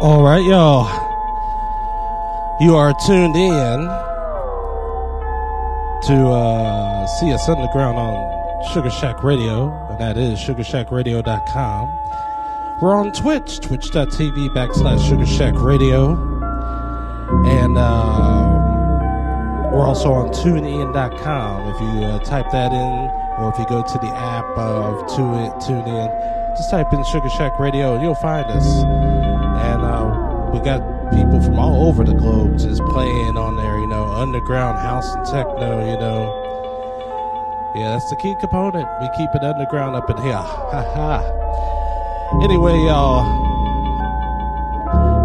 All right, y'all. You are tuned in to uh, CS Underground on Sugar Shack Radio, and that is sugarshackradio.com. We're on Twitch, twitch.tv backslash Sugar Shack Radio. And uh, we're also on tunein.com. If you uh, type that in, or if you go to the app of TuneIn, just type in Sugar Shack Radio and you'll find us. We got people from all over the globe just playing on there, you know, underground house and techno, you know. Yeah, that's the key component. We keep it underground up in here. Ha ha. Anyway, y'all.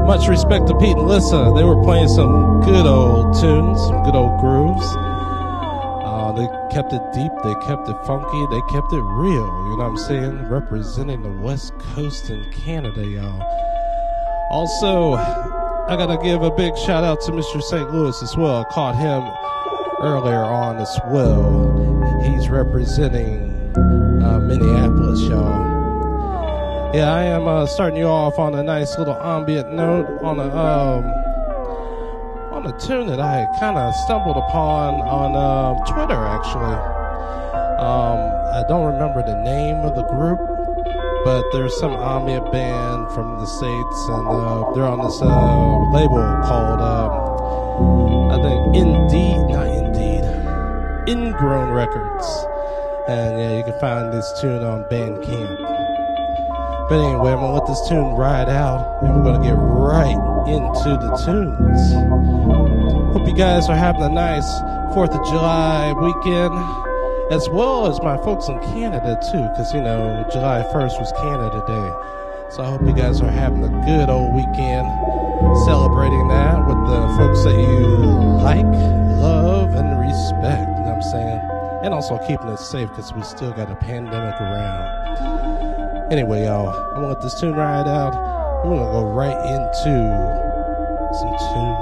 Much respect to Pete and Lissa. They were playing some good old tunes, some good old grooves. Uh, they kept it deep, they kept it funky, they kept it real. You know what I'm saying? Representing the West Coast in Canada, y'all. Also, I gotta give a big shout out to Mr. St. Louis as well. I caught him earlier on as well. He's representing uh, Minneapolis, y'all. Yeah, I am uh, starting you off on a nice little ambient note on a um, on a tune that I kind of stumbled upon on uh, Twitter. Actually, um, I don't remember the name of the group, but there's some ambient band from the states, and uh, they're on this uh, label called um, I think Indeed, not Indeed, Ingrown Records, and yeah, you can find this tune on Bandcamp. But anyway, I'm gonna let this tune ride out, and we're gonna get right into the tunes. Hope you guys are having a nice Fourth of July weekend, as well as my folks in Canada too, because you know July 1st was Canada Day. So I hope you guys are having a good old weekend, celebrating that with the folks that you like, love, and respect. You know what I'm saying? And also keeping it safe because we still got a pandemic around. Anyway, y'all, I'm gonna let this tune ride out. We're gonna go right into some tunes.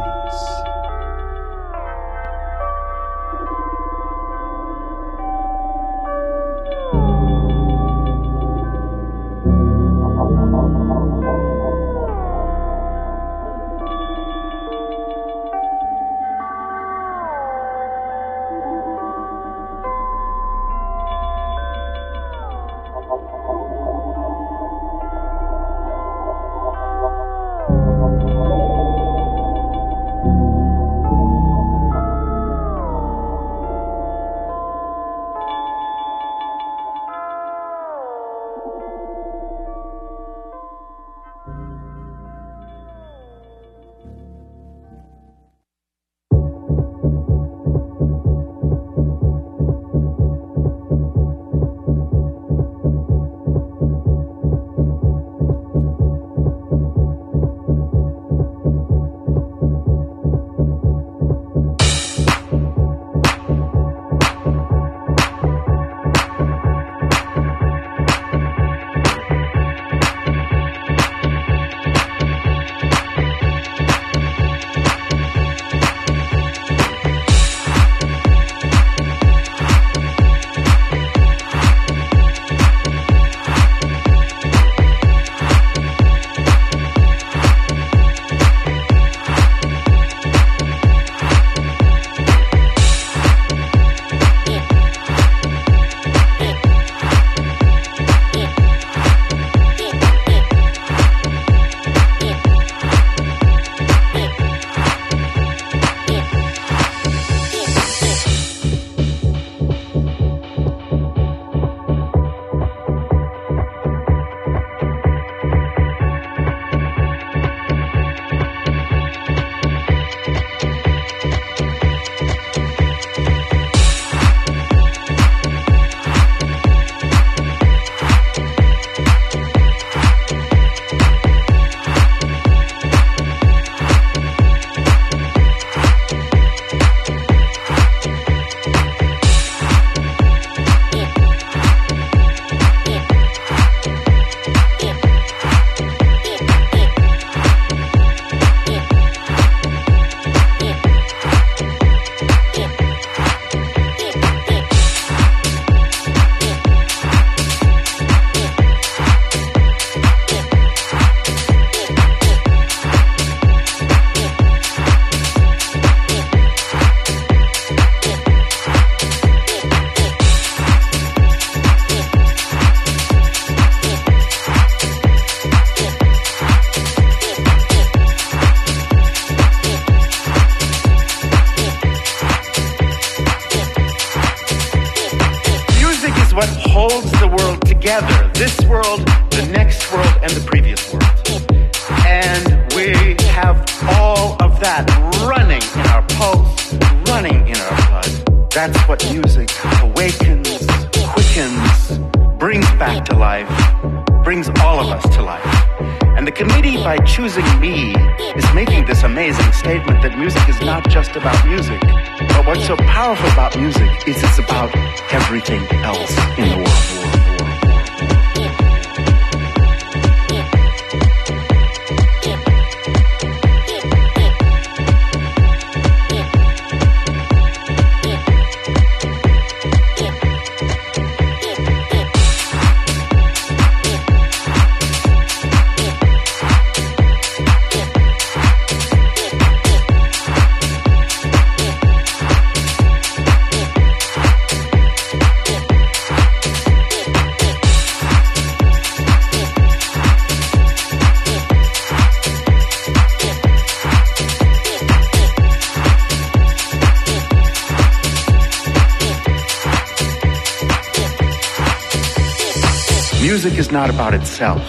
Itself.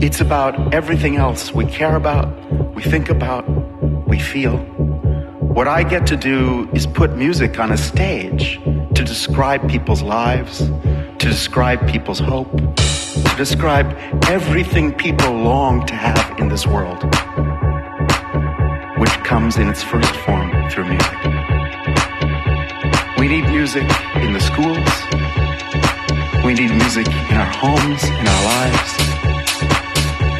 It's about everything else we care about, we think about, we feel. What I get to do is put music on a stage to describe people's lives, to describe people's hope, to describe everything people long to have in this world, which comes in its first form through music. We need music in the schools. We need music in our homes, in our lives.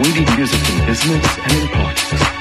We need music in business and in politics.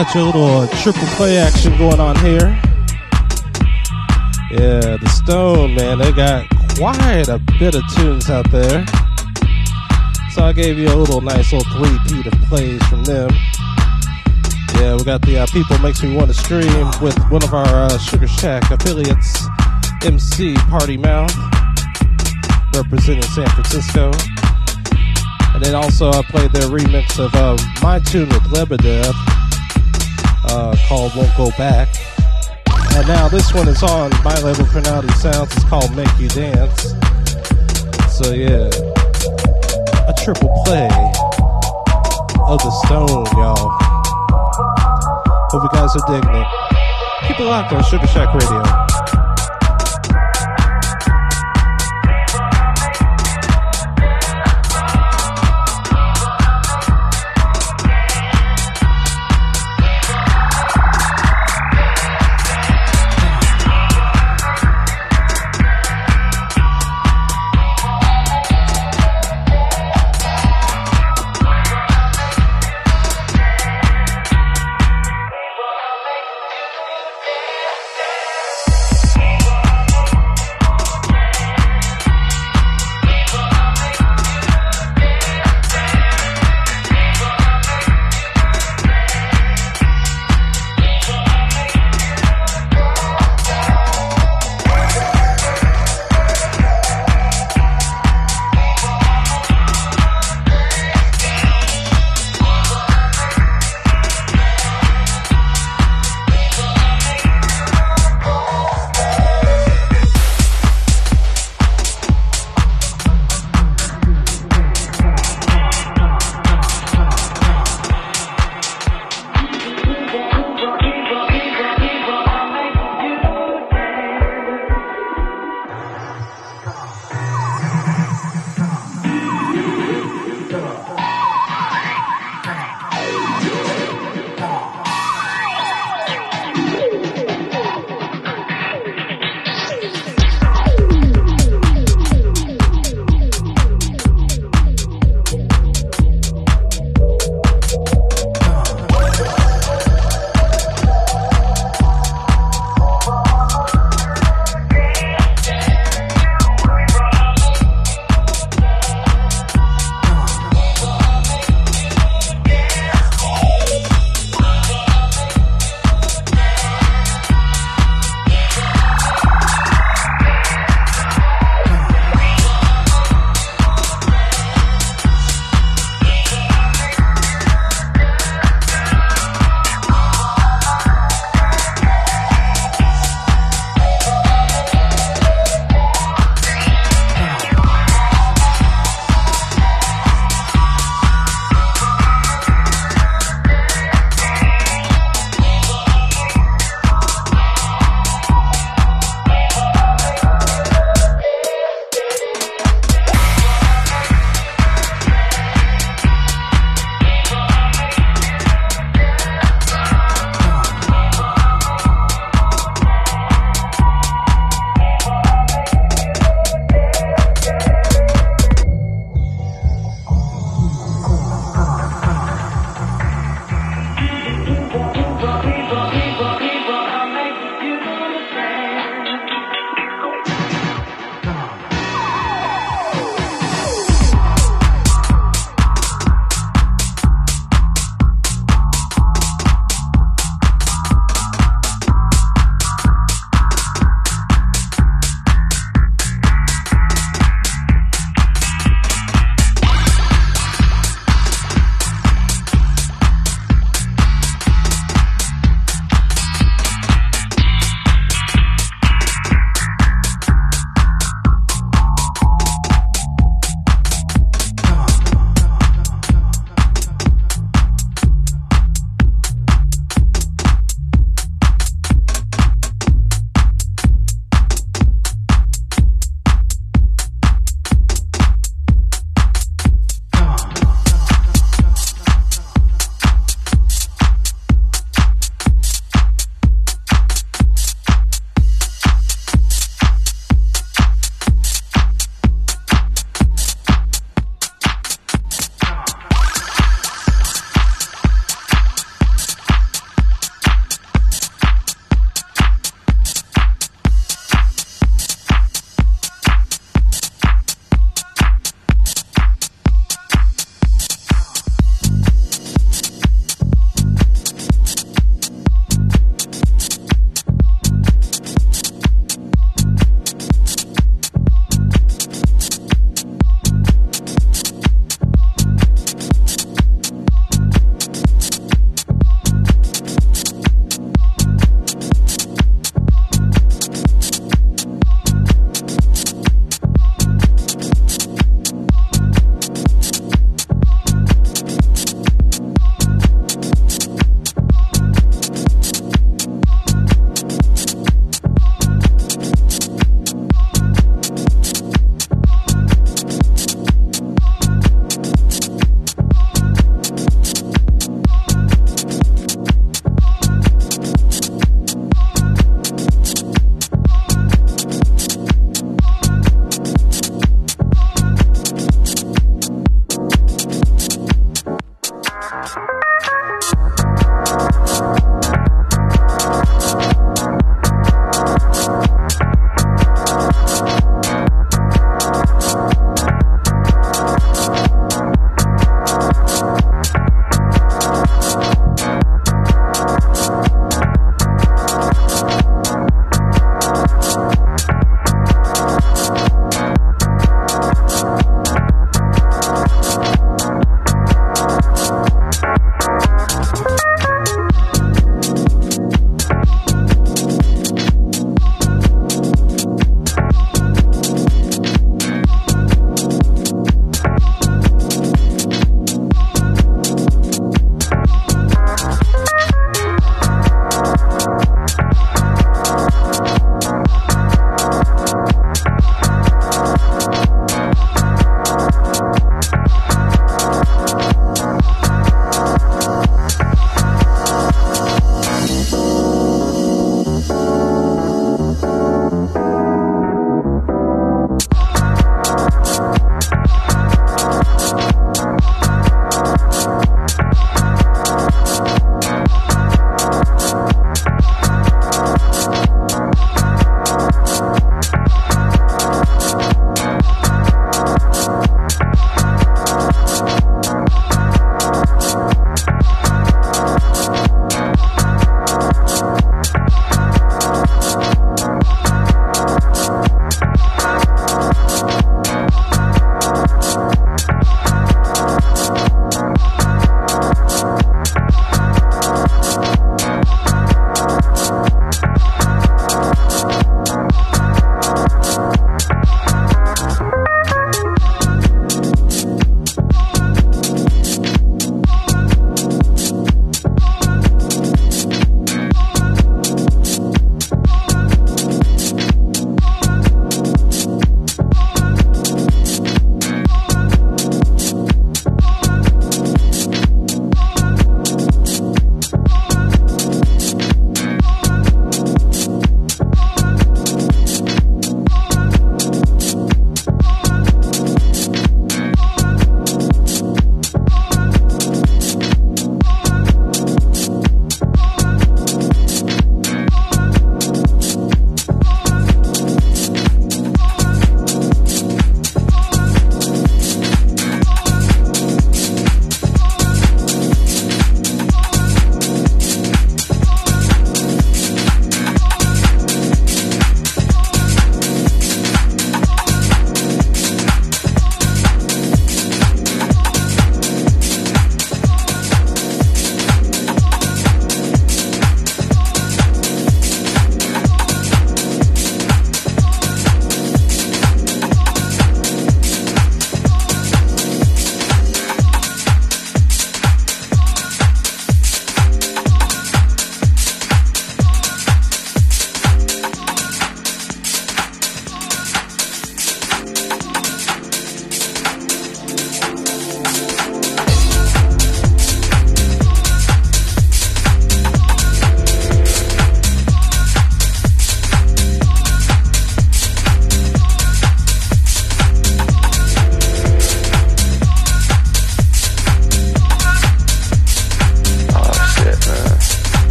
Got your little uh, triple play action going on here. Yeah, the Stone, man, they got quite a bit of tunes out there. So I gave you a little nice little three-peat of plays from them. Yeah, we got the uh, People Makes Me Want to Stream with one of our uh, Sugar Shack affiliates, MC Party Mouth, representing San Francisco. And then also I played their remix of uh, my tune with Lebedev uh, called Won't Go Back. And now this one is on my label Cronality Sounds. It's called Make You Dance. So yeah, a triple play of the Stone, y'all. Hope you guys are digging it. Keep it locked on Sugar Shack Radio.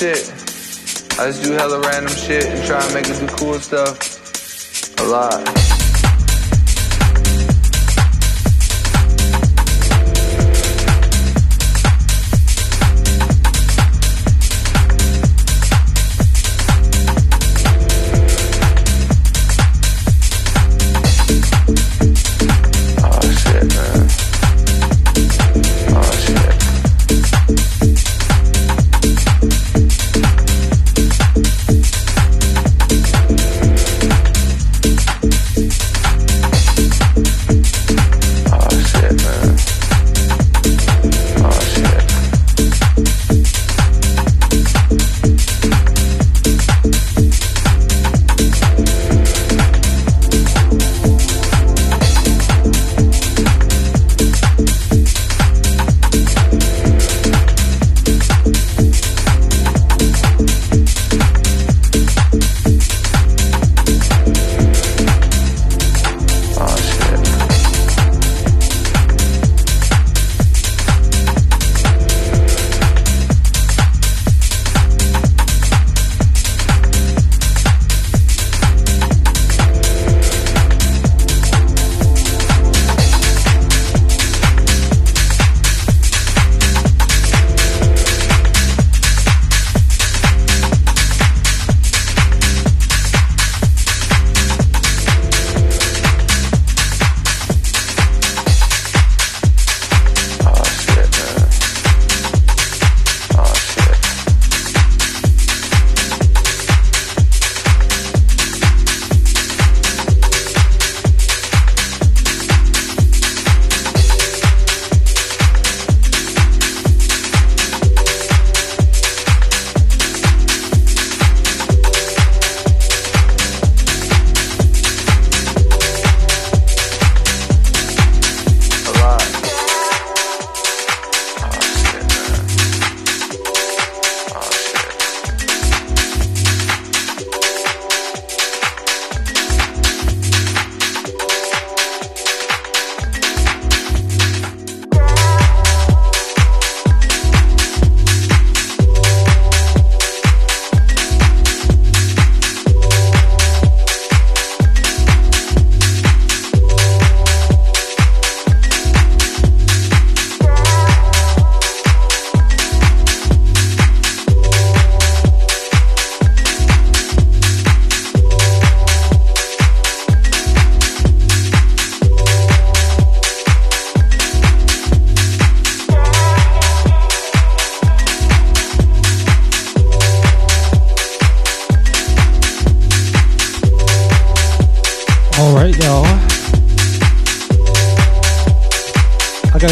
shit. I just do hella random shit and try and make it do cool stuff. A lot.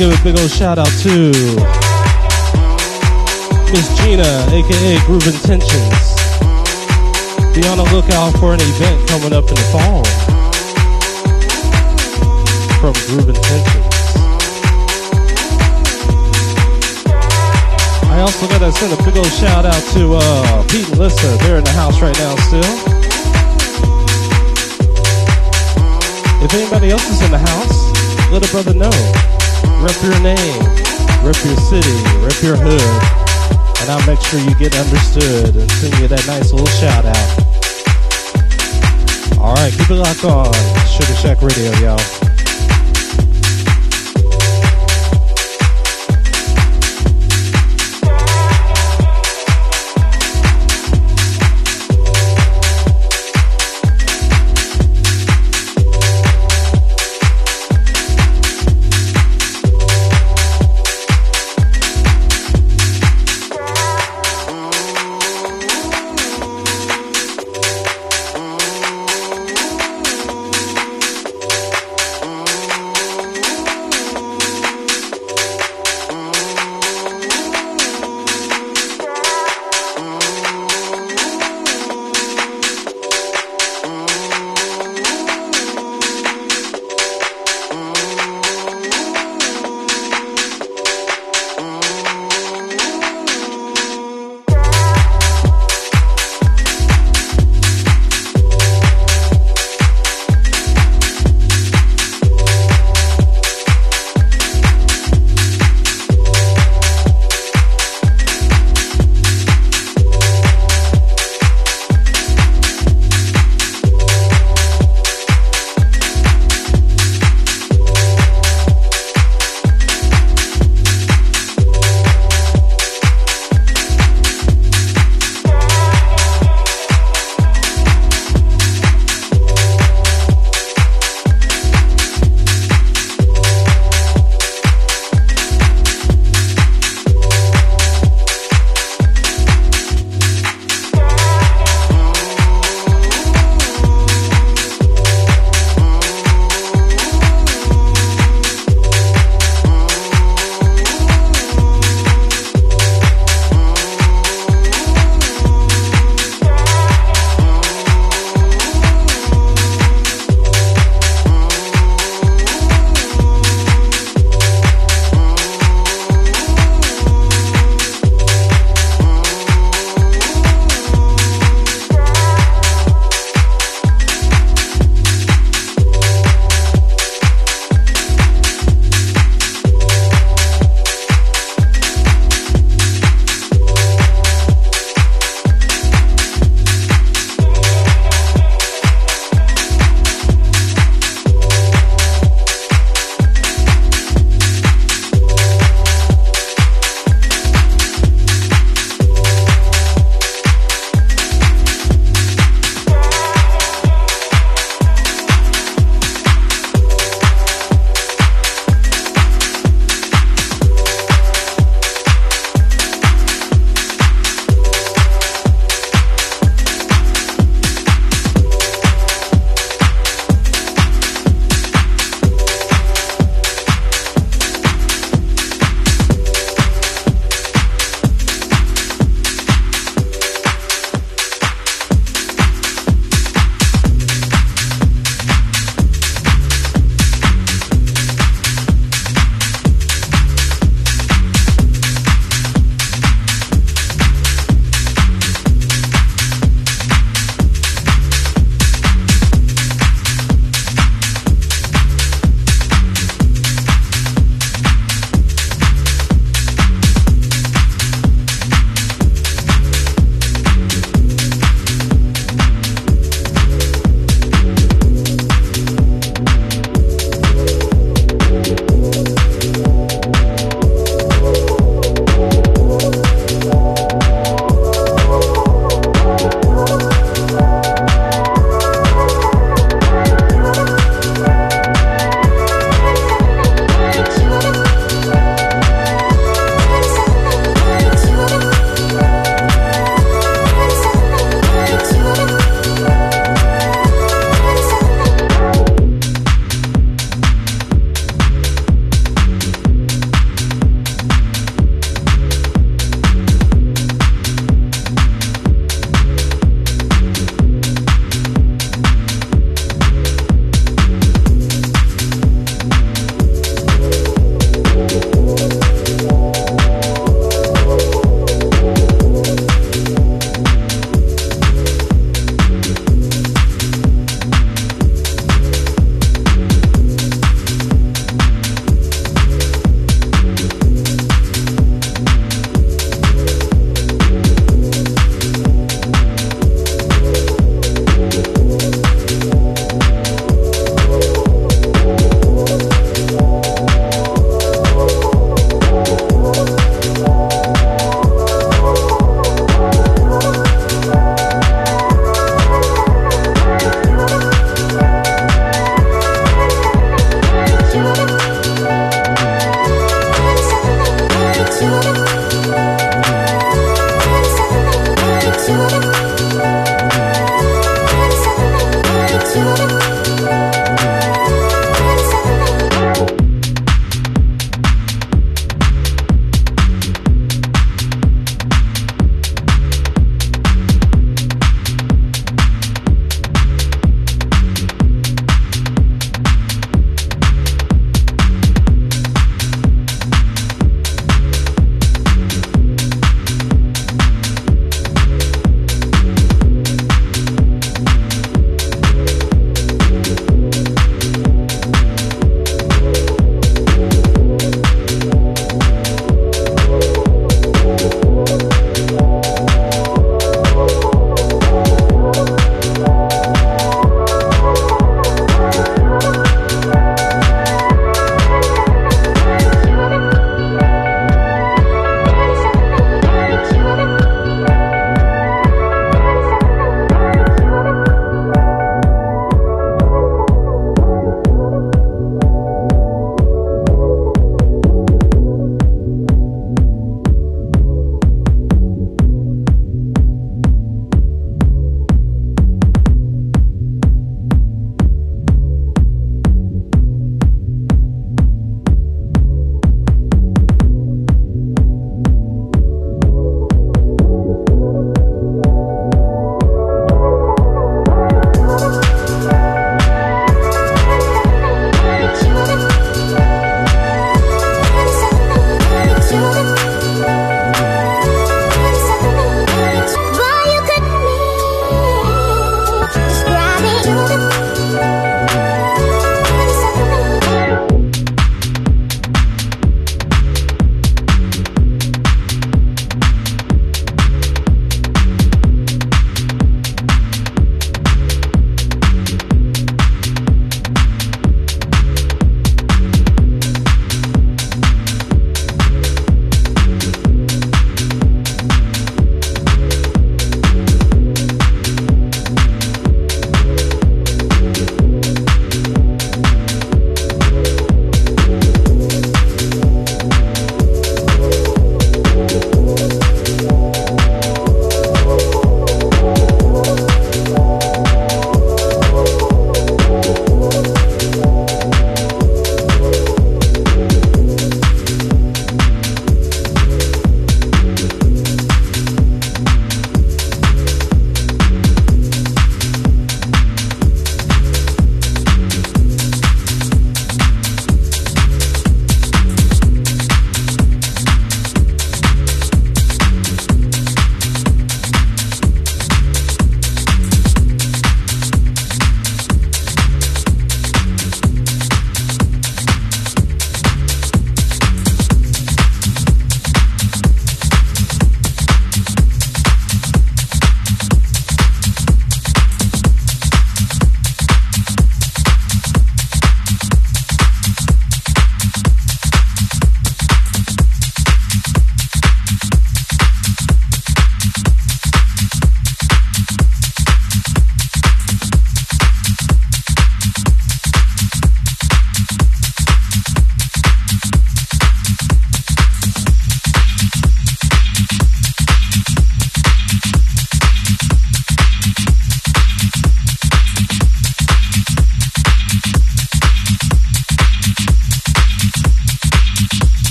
Give a big old shout out to Miss Gina, aka Groove Intentions. Be on the lookout for an event coming up in the fall from Groove Intentions. I also gotta send a big old shout out to uh, Pete and Lissa. They're in the house right now still. If anybody else is in the house, let a brother know. Rep your name, rep your city, rep your hood, and I'll make sure you get understood and send you that nice little shout out. All right, keep it locked on Sugar Shack Radio, y'all.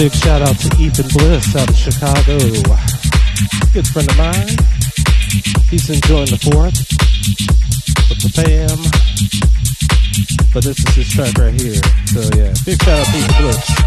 Big shout out to Ethan Bliss out of Chicago. Good friend of mine. He's enjoying the fourth with the fam. But this is his track right here. So yeah, big shout out to Ethan Bliss.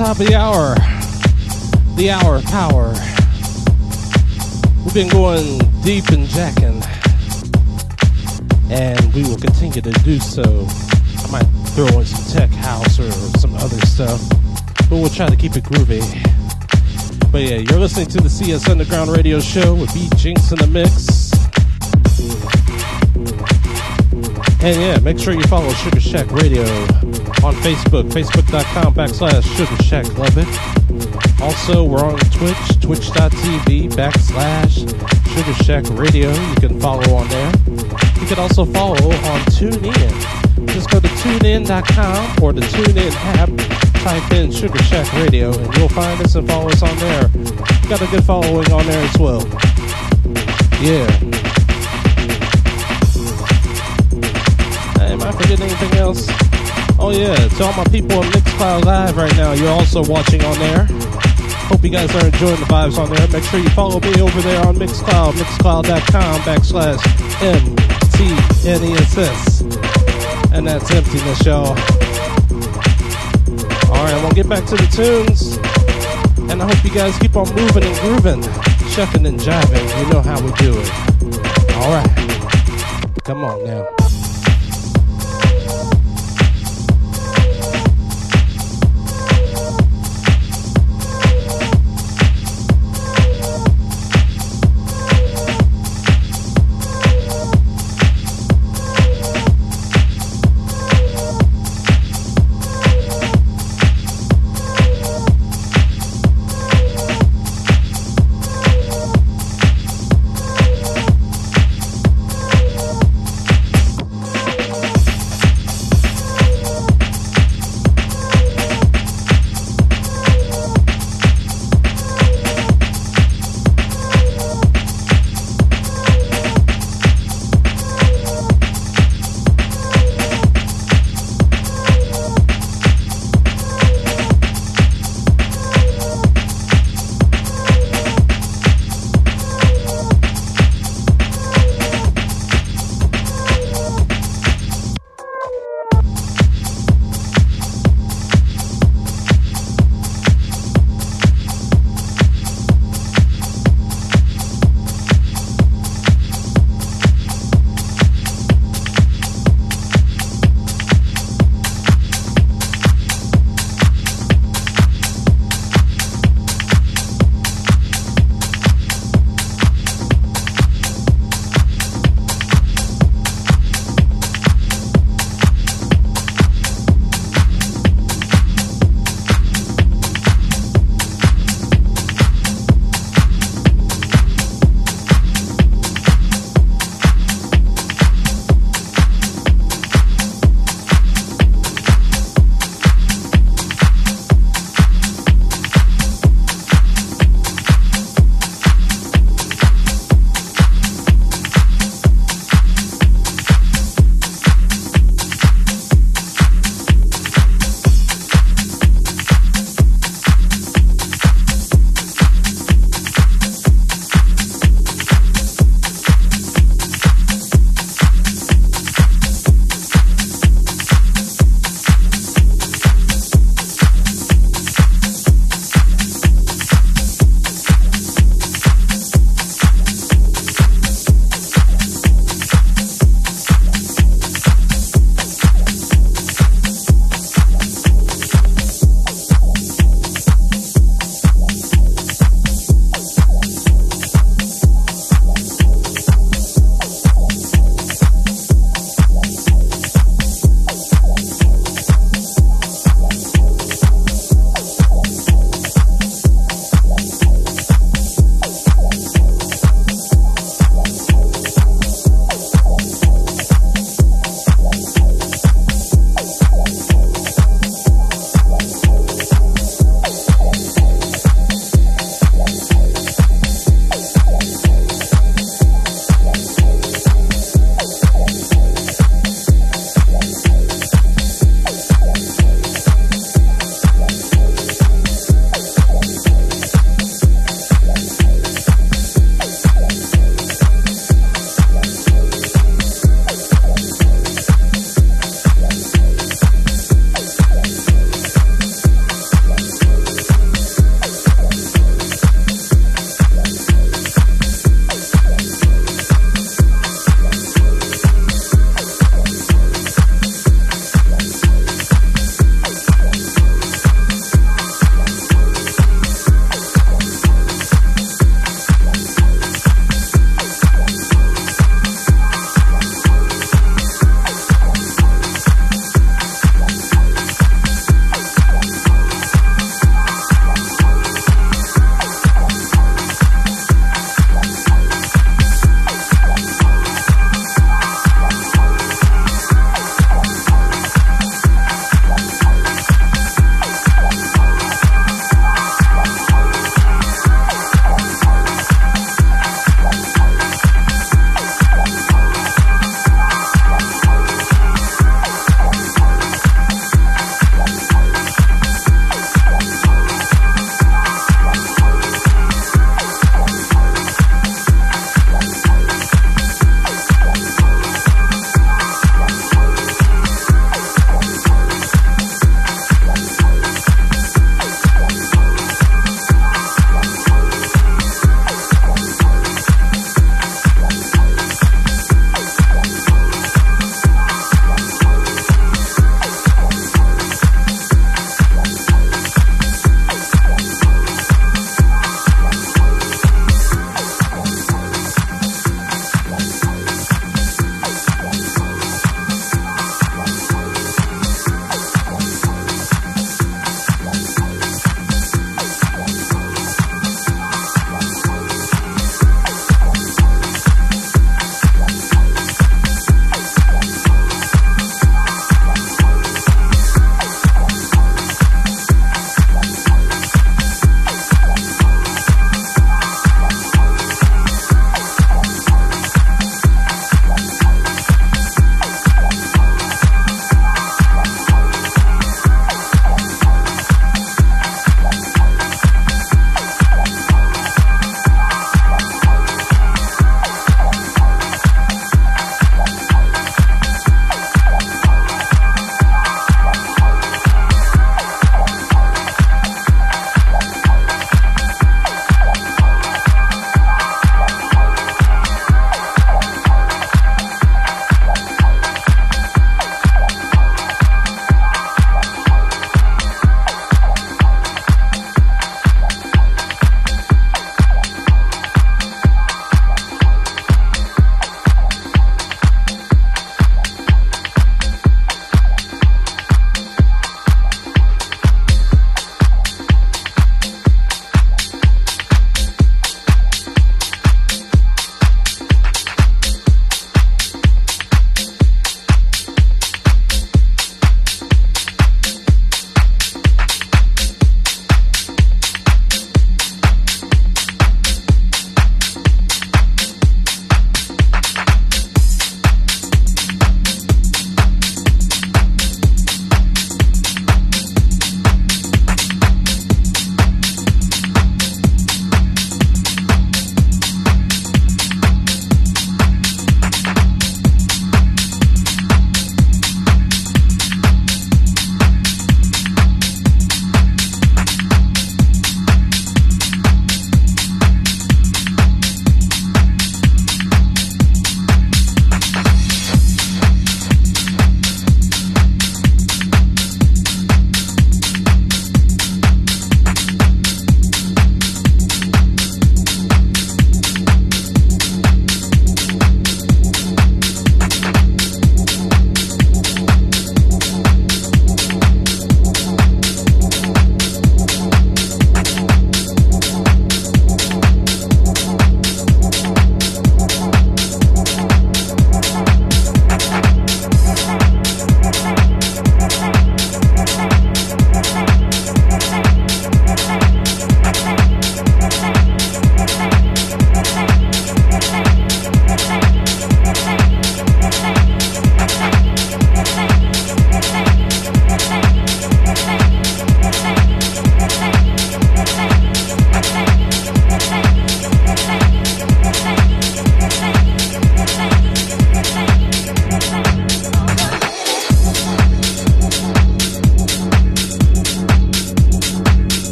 Top of the hour. The hour of power. We've been going deep and jacking. And we will continue to do so. I might throw in some tech house or some other stuff. But we'll try to keep it groovy. But yeah, you're listening to the CS Underground Radio Show with B Jinx in the mix. And yeah, make sure you follow Sugar Shack Radio on Facebook, facebook.com backslash Sugar Shack It. Also, we're on Twitch, twitch.tv backslash Sugar Shack Radio. You can follow on there. You can also follow on TuneIn. Just go to tunein.com or the TuneIn app, type in Sugar Shack Radio, and you'll find us and follow us on there. Got a good following on there as well. Yeah. Am I forgetting anything else? Oh yeah, to all my people on Mixcloud Live right now, you're also watching on there. Hope you guys are enjoying the vibes on there. Make sure you follow me over there on Mixcloud, mixcloud.com backslash M-T-N-E-S-S. And that's emptiness, y'all. Alright, we'll get back to the tunes. And I hope you guys keep on moving and grooving, shucking and jiving. You know how we do it. Alright. Come on now.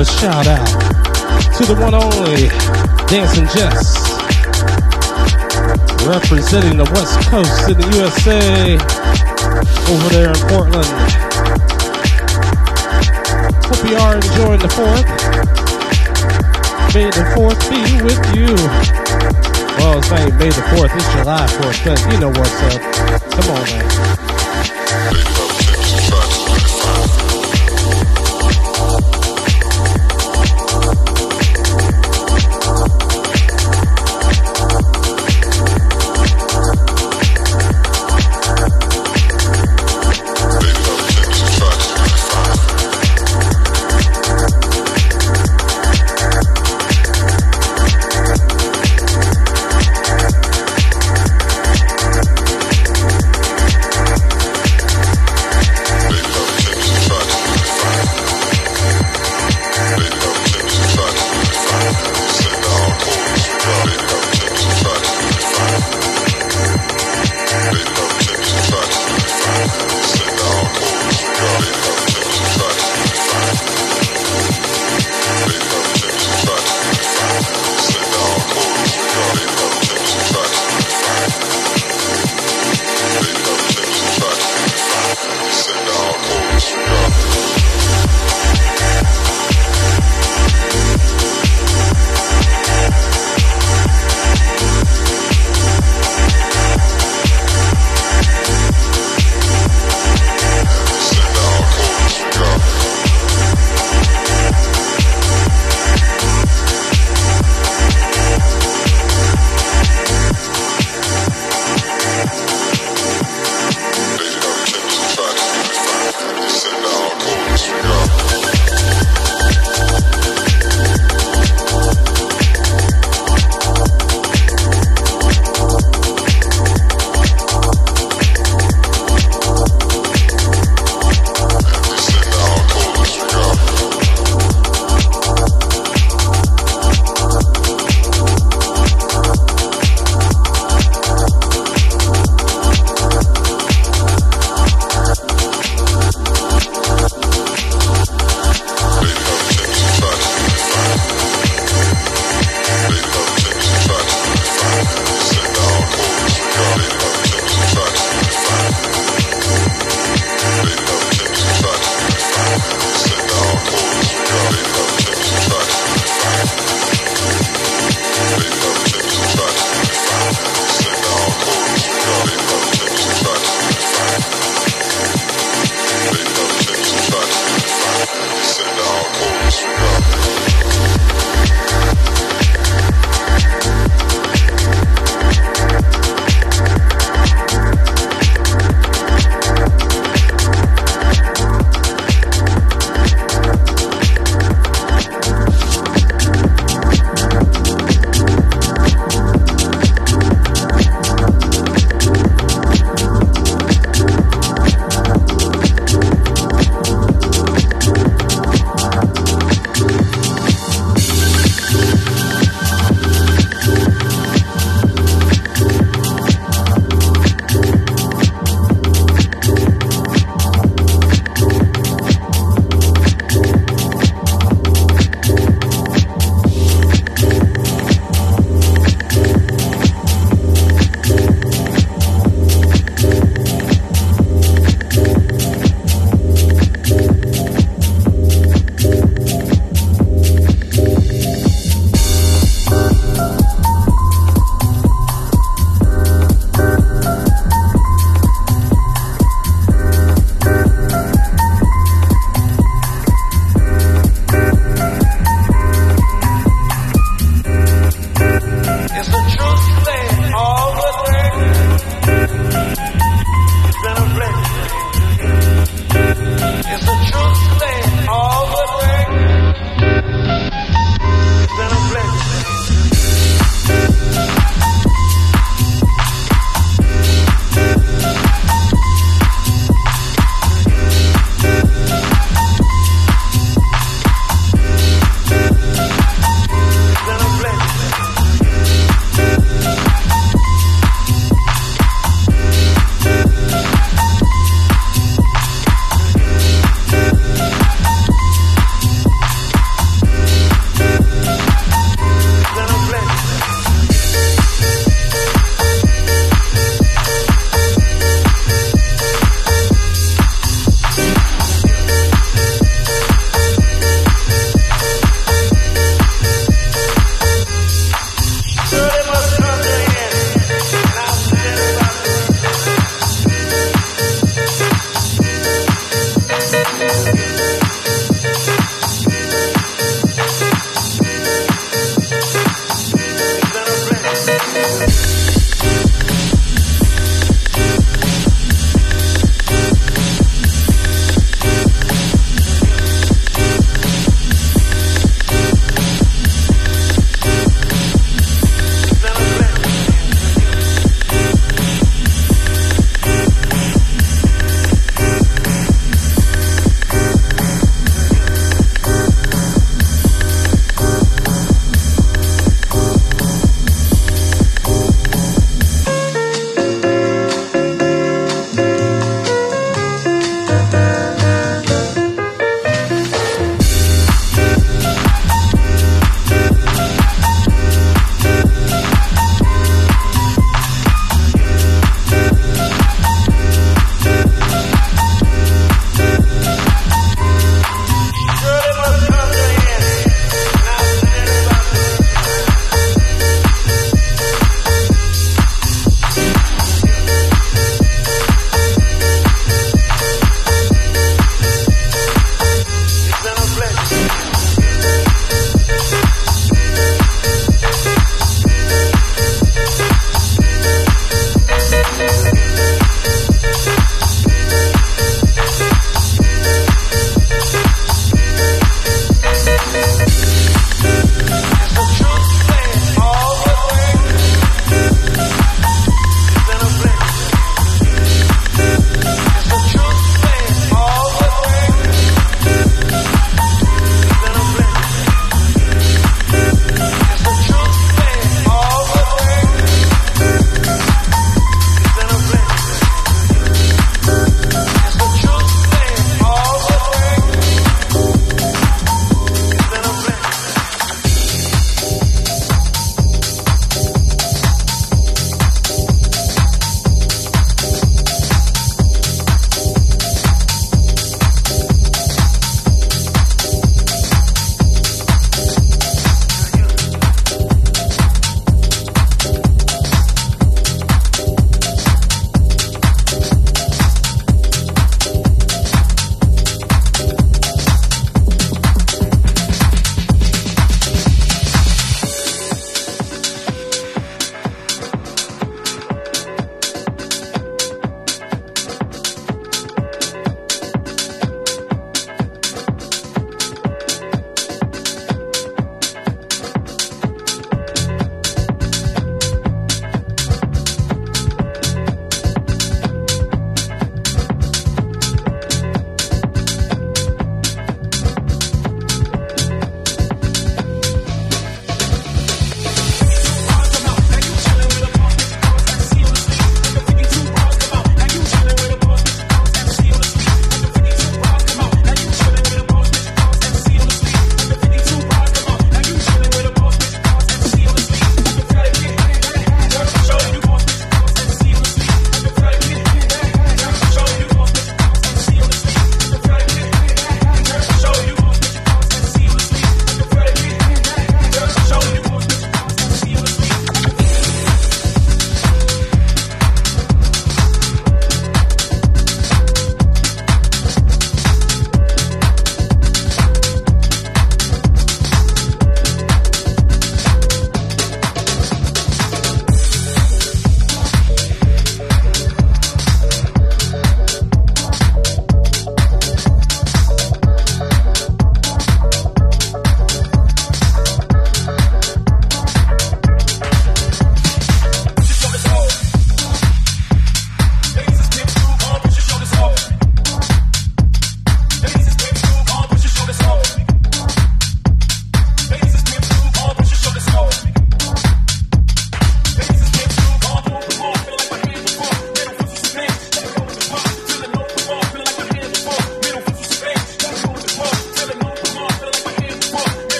A shout out to the one only Dancing Jess. Representing the West Coast in the USA over there in Portland. Hope you are enjoying the fourth. May the fourth be with you. Well, it's not May the 4th, it's July 4th, but you know what's up. Come on, man.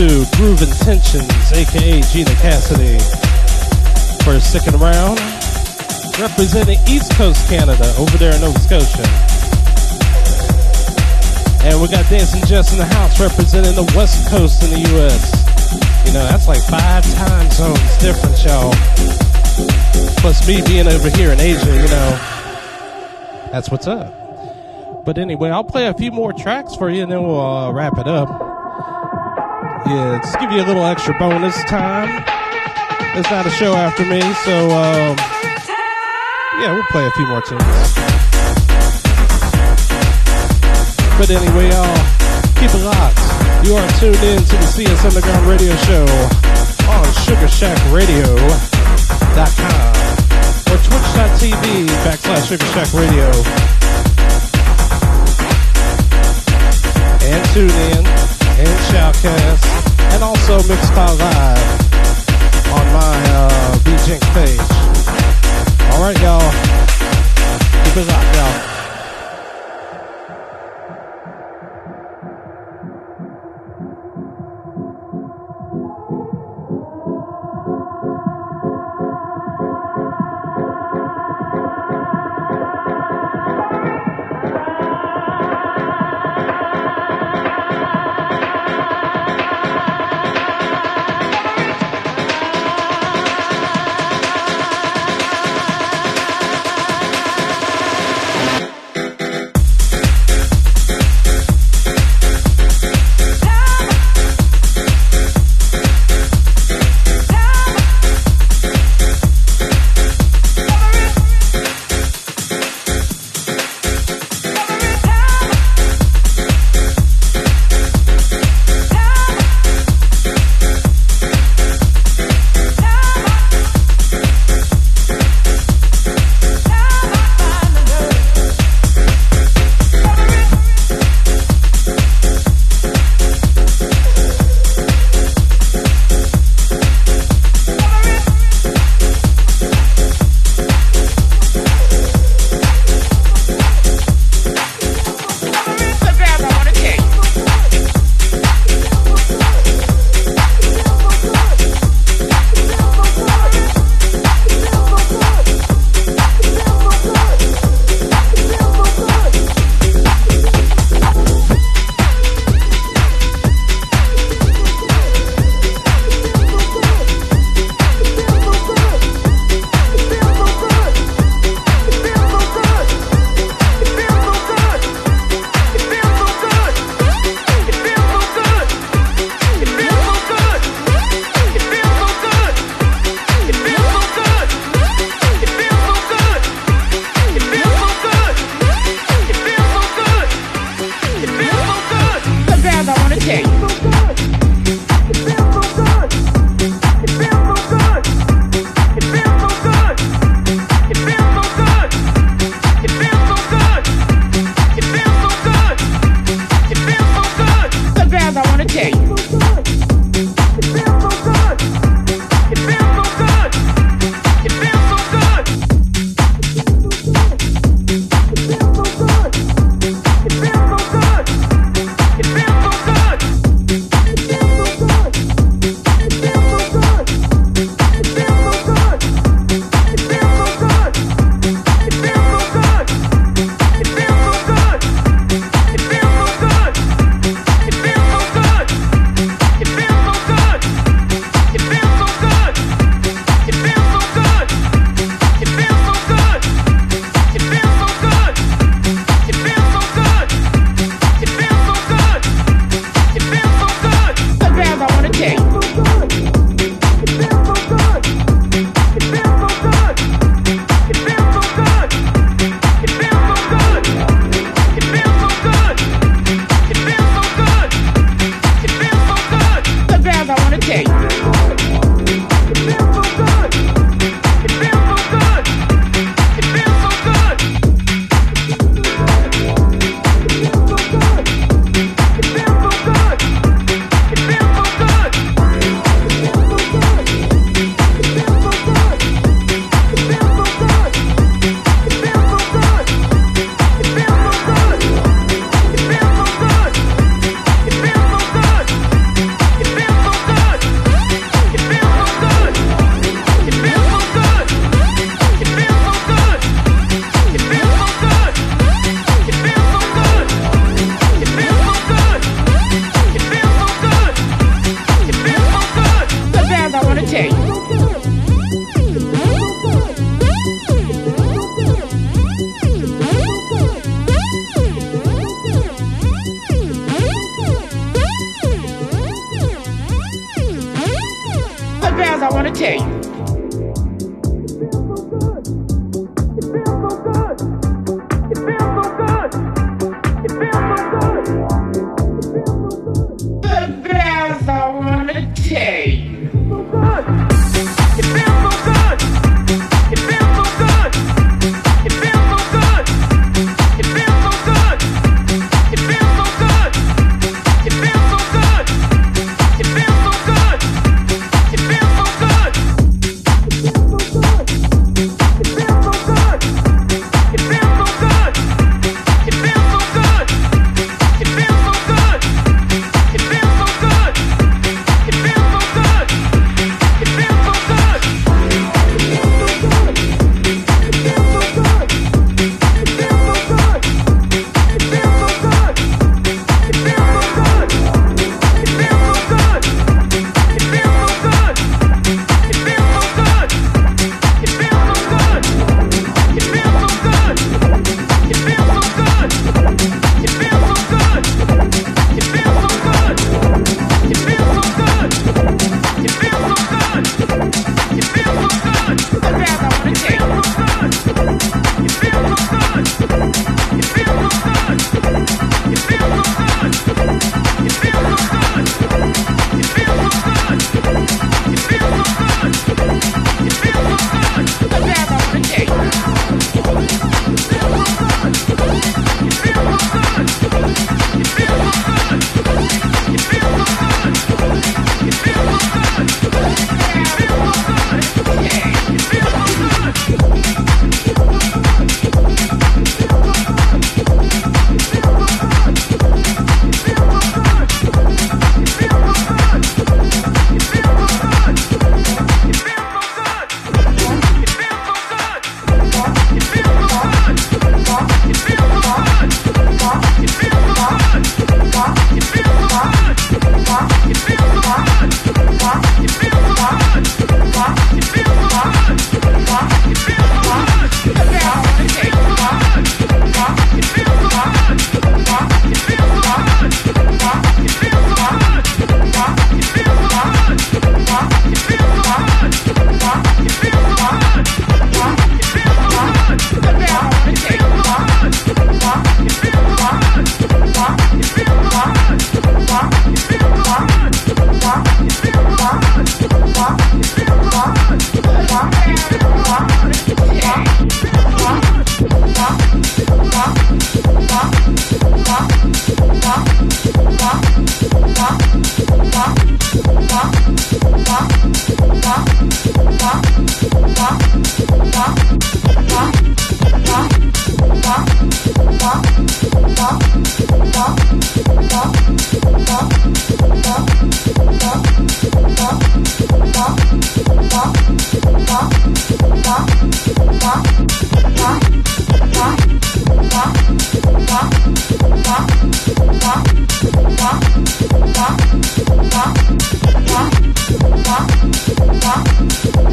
To Groove Intentions, aka Gina Cassidy, for a second round, Representing East Coast Canada over there in Nova Scotia. And we got Dancing Jess in the house representing the West Coast in the US. You know, that's like five time zones difference, y'all. Plus me being over here in Asia, you know. That's what's up. But anyway, I'll play a few more tracks for you and then we'll uh, wrap it up. Yeah, just give you a little extra bonus time. It's not a show after me, so um, yeah, we'll play a few more tunes. But anyway, y'all, keep it locked. You are tuned in to the CS Underground Radio Show on SugarShackRadio.com or Twitch.tv backslash SugarShackRadio. And tune in and Shoutcast and also Mixcloud Live on my uh, B.Jinx page. All right, y'all. Keep it locked, y'all.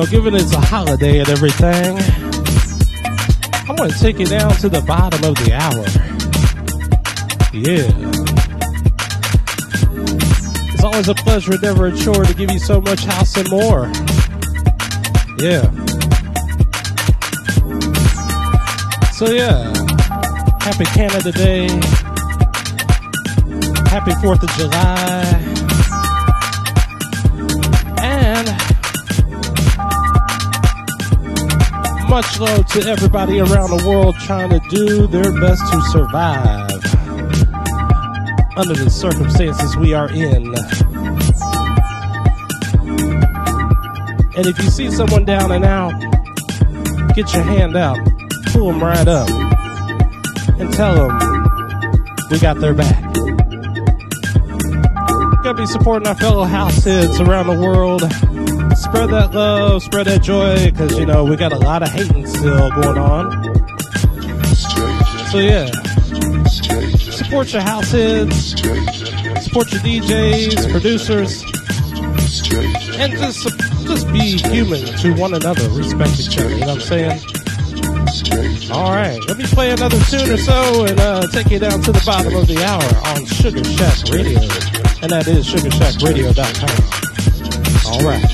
Know, given it's a holiday and everything, I want to take you down to the bottom of the hour. Yeah. It's always a pleasure, never a chore to give you so much house and more. Yeah. So, yeah. Happy Canada Day. Happy 4th of July. Much love to everybody around the world trying to do their best to survive under the circumstances we are in. And if you see someone down and out, get your hand out, pull them right up, and tell them we got their back. Gotta be supporting our fellow house heads around the world. Spread that love, spread that joy, because you know we got a lot of hating still going on. So yeah, support your house heads, support your DJs, producers, and just just be human to one another, respect each other. You know what I'm saying? All right, let me play another tune or so and uh, take you down to the bottom of the hour on Sugar Shack Radio, and that is SugarShackRadio.com. All right.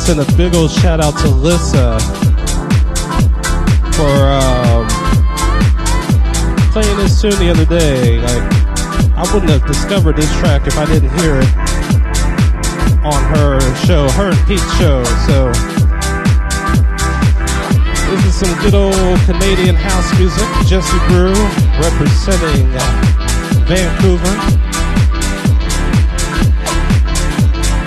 send a big old shout out to Lissa for um, playing this tune the other day. Like, I wouldn't have discovered this track if I didn't hear it on her show, her and Pete's show. So, this is some good old Canadian house music. Jesse Brew representing Vancouver.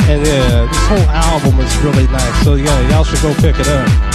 And yeah, this whole album is really nice. So yeah, y'all should go pick it up.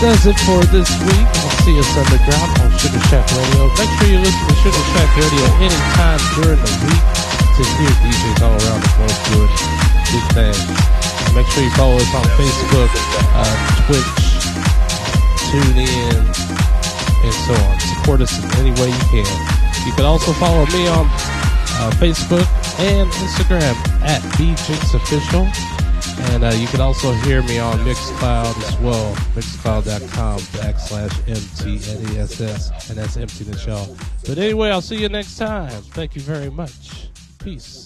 Does it for this week. I'll see us underground on Sugar Shack Radio. Make sure you listen to Sugar Shack Radio anytime during the week to hear DJs all around the globe doing big things. Make sure you follow us on Facebook, uh, Twitch, TuneIn, and so on. Support us in any way you can. You can also follow me on uh, Facebook and Instagram at BJinxOfficial. And uh, you can also hear me on Mixcloud as well, mixcloud.com backslash MTNESS, and that's the show. But anyway, I'll see you next time. Thank you very much. Peace.